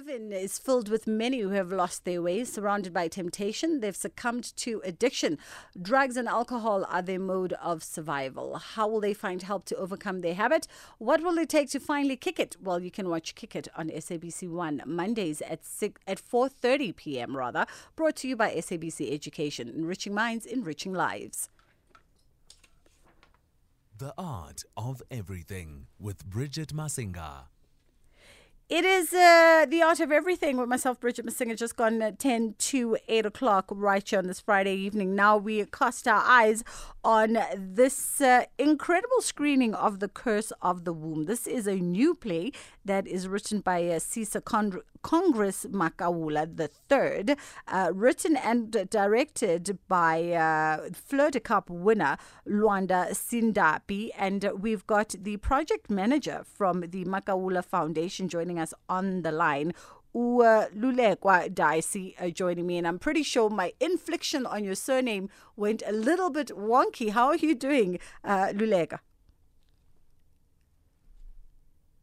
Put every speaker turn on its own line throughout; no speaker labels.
live in is filled with many who have lost their way, surrounded by temptation. They've succumbed to addiction. Drugs and alcohol are their mode of survival. How will they find help to overcome their habit? What will it take to finally kick it? Well, you can watch Kick It on SABC One Mondays at six, at 4:30 p.m. Rather, brought to you by SABC Education, enriching minds, enriching lives.
The Art of Everything with Bridget Masinga.
It is uh, the art of everything with myself, Bridget Masinga, just gone at 10 to 8 o'clock right here on this Friday evening. Now we cast our eyes on this uh, incredible screening of The Curse of the Womb. This is a new play that is written by uh, Sisa Con- Congress Makaula III, uh, written and directed by uh, Fleur de Cap winner Lwanda Sindaphi. And we've got the project manager from the Makaula Foundation joining us on the line. Lulekwa Dyasi uh, joining me, and I'm pretty sure my inflection on your surname went a little bit wonky. How are you doing, uh, Luleka?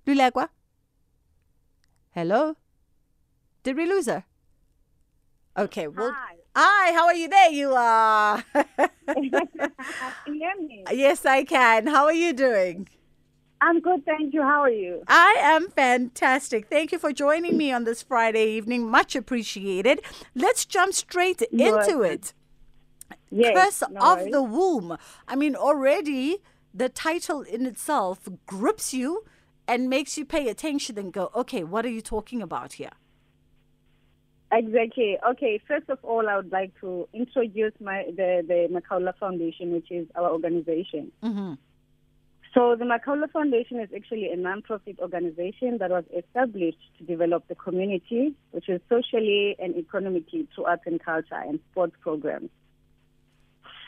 Lulekwa? Hello? Did we lose her? Okay, well.
Hi.
Hi, how are you? There you are.
Can you hear me?
yes, I can. How are you doing?
I'm good, thank you. How are you?
I am fantastic. Thank you for joining me on this Friday evening. Much appreciated. Let's jump straight into it.
Yes.
Curse
no
of
worries.
the Womb. I mean, already the title in itself grips you and makes you pay attention and go, okay, what are you talking about here?
Exactly. Okay. First of all, I would like to introduce my the the Makaula Foundation, which is our organization.
Mm-hmm.
So the Makaula Foundation is actually a non-profit organization that was established to develop the community, which is socially and economically through arts and culture and sports programs.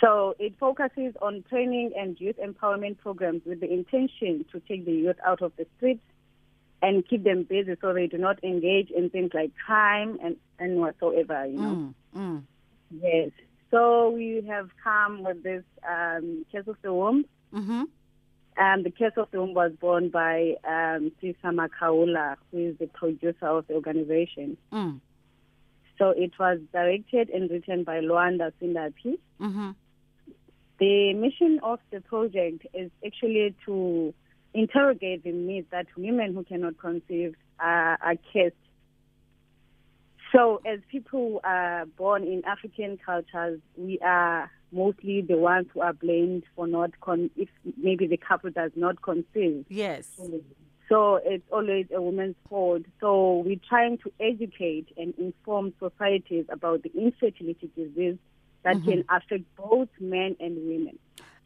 So it focuses on training and youth empowerment programs with the intention to take the youth out of the streets and keep them busy so they do not engage in things like crime and, and whatsoever, you know.
Mm, mm.
Yes. So we have come with this um, Case of the Womb.
Mm-hmm.
Um, the Case of the Womb was born by um, Sisa Makaula, who is the producer of the organization.
Mm.
So it was directed and written by Lwanda Sindaphi.
Mm-hmm.
The mission of the project is actually to interrogate the myth that women who cannot conceive are, are cursed. So, as people are born in African cultures, we are mostly the ones who are blamed for not con- if maybe the couple does not conceive.
Yes.
So it's always a woman's fault. So we're trying to educate and inform societies about the infertility disease that mm-hmm. can affect both men and women.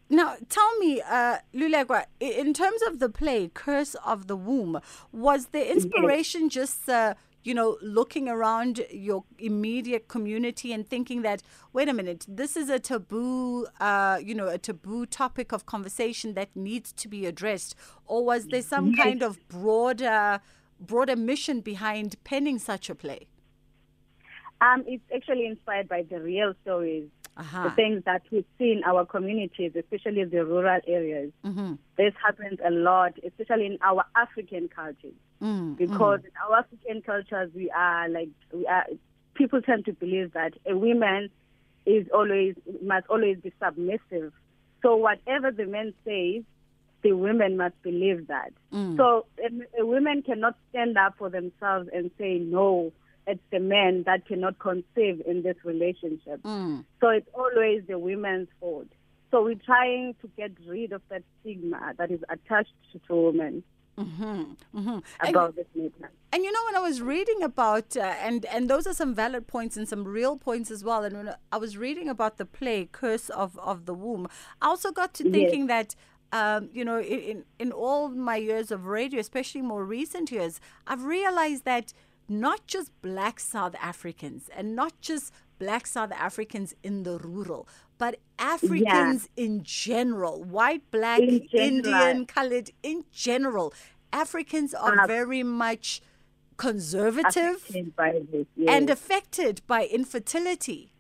Now, tell me, uh, Lulekwa, i- in terms of the play Curse of the Womb, was the inspiration just, uh, you know, looking around your immediate community and thinking that, wait a minute, this is a taboo, uh, you know, a taboo topic of conversation that needs to be addressed? Or was there some kind of broader, broader mission behind penning such a play?
Um, it's actually inspired by the real stories, the things that we see in our communities, especially the rural areas.
Mm-hmm.
This happens a lot, especially in our African cultures.
Mm,
because in our African cultures we are like we are people tend to believe that a woman is always must always be submissive. So whatever the man says, the women must believe that.
Mm.
So a, a woman cannot stand up for themselves and say no. It's the men that cannot conceive in this relationship.
Mm.
So it's always the women's fault. So we're trying to get rid of that stigma that is attached to women
Mm-hmm. Mm-hmm. And-
about this matter.
And you know, when I was reading about, uh, and and those are some valid points and some real points as well. And when I was reading about the play Curse of, of the Womb, I also got to
Yes.
thinking that, um, you know, in in all my years of radio, especially more recent years, I've realized that not just Black South Africans and not just Black South Africans in the rural, but Africans in general, white, black,
In general.
Indian, colored, in general, Africans are
Uh,
very much conservative
this. Yes.
and affected by infertility.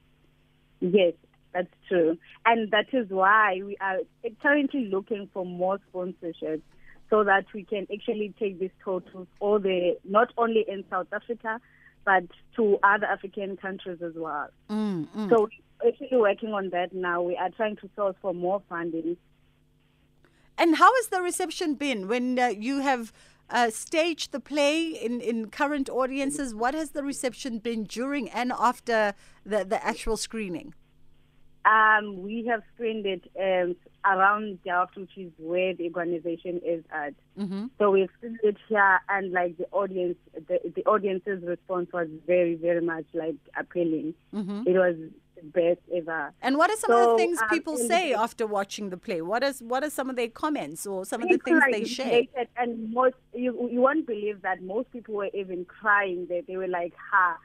yes, that's true. And that is why we are currently looking for more sponsorships so that we can actually take this tour to all the, not only in South Africa, but to other African countries as well.
Mm, mm.
So we're actually working on that now. We are trying to source for more funding.
And how has the reception been when uh, you have uh, staged the play in, in current audiences? What has the reception been during and after the, the actual screening?
Um, we have screened it um, around Delft, which is where the organization is at.
Mm-hmm.
So we screened it here, and like the audience, the, the audience's response was very, very much like appealing.
Mm-hmm.
It was the best ever.
And what are some of the things
um,
people
in
say after watching the play? What is what are some of their comments or some of the things
like
they share?
and most you you won't believe that most people were even crying. They they were like, "Ha,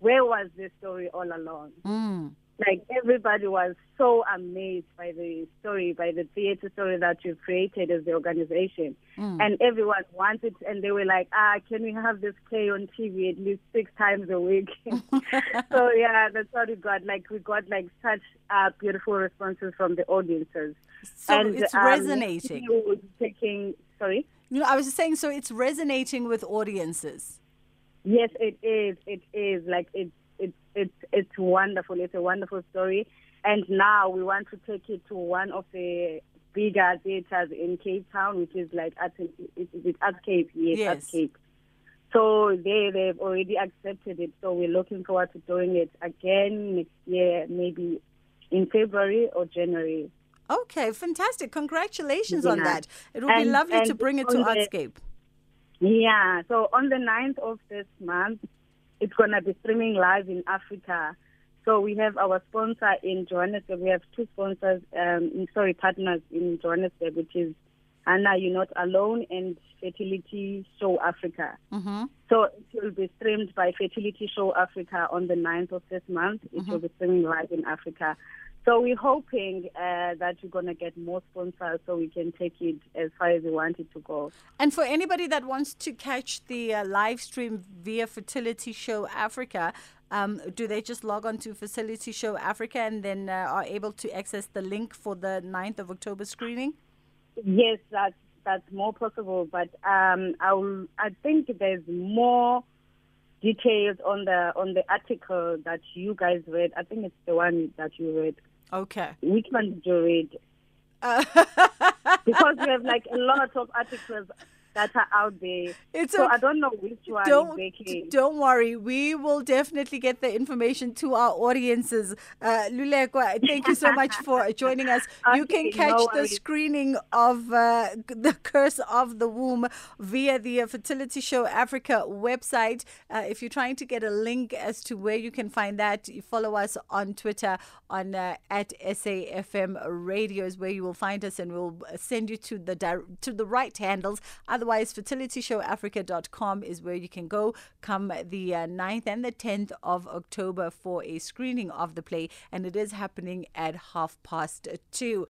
where was this story all along?"
Mm.
Like everybody was so amazed by the story, by the theater story that you've created as the organization,
Mm.
and everyone wanted, and they were like, "Ah, can we have this play on TV at least six times a week?" so yeah, that's what we got. Like we got like such uh, beautiful responses from the audiences.
So
and
it's
um,
resonating.
you taking sorry.
You know, I was saying so it's resonating with audiences.
Yes, it is. It is like it's it's it's it's wonderful. It's a wonderful story, and now we want to take it to one of the bigger theaters in Cape Town, which is like at is it Artscape? Yes,
Yes.
Artscape. So they they've already accepted it. So we're looking forward to doing it again next year, maybe in February or January.
Okay, fantastic. Congratulations on that. It would be lovely to bring it to
the-
Artscape.
Yeah, so on the 9th of this month, it's going to be streaming live in Africa. So we have our sponsor in Johannesburg. We have two sponsors, um, sorry, partners in Johannesburg, which is Anna, You're Not Alone and Fertility Show Africa.
Mm-hmm.
So it will be streamed by Fertility Show Africa on the 9th of this month. It will be streaming live in Africa. So we're hoping uh, that we're going to get more sponsors so we can take it as far as we want it to go.
And for anybody that wants to catch the uh, live stream via Fertility Show Africa, um, do they just log on to Fertility Show Africa and then uh, are able to access the link for the 9th of October screening?
Yes, that's that's more possible, but um, I will, I think there's more details on the on the article that you guys read. I think it's the one that you read.
Okay.
Which one did you read?
Uh,
Because we have like a lot of articles that are out there.
It's
so
okay.
I don't know which one
don't
exactly.
don't worry. We will definitely get the information to our audiences. Uh, Lulekwa, thank you so much for joining us. you can catch
no
the screening of uh, the Curse of the Womb via the uh, Fertility Show Africa website. Uh, if you're trying to get a link as to where you can find that, you follow us on Twitter on uh, at SAFM Radio is where you will find us, and we'll send you to the di- to the right handles. Otherwise, fertilityshow.africa.com is where you can go come the uh, 9th and the 10th of October for a screening of the play, and it is happening at half past two.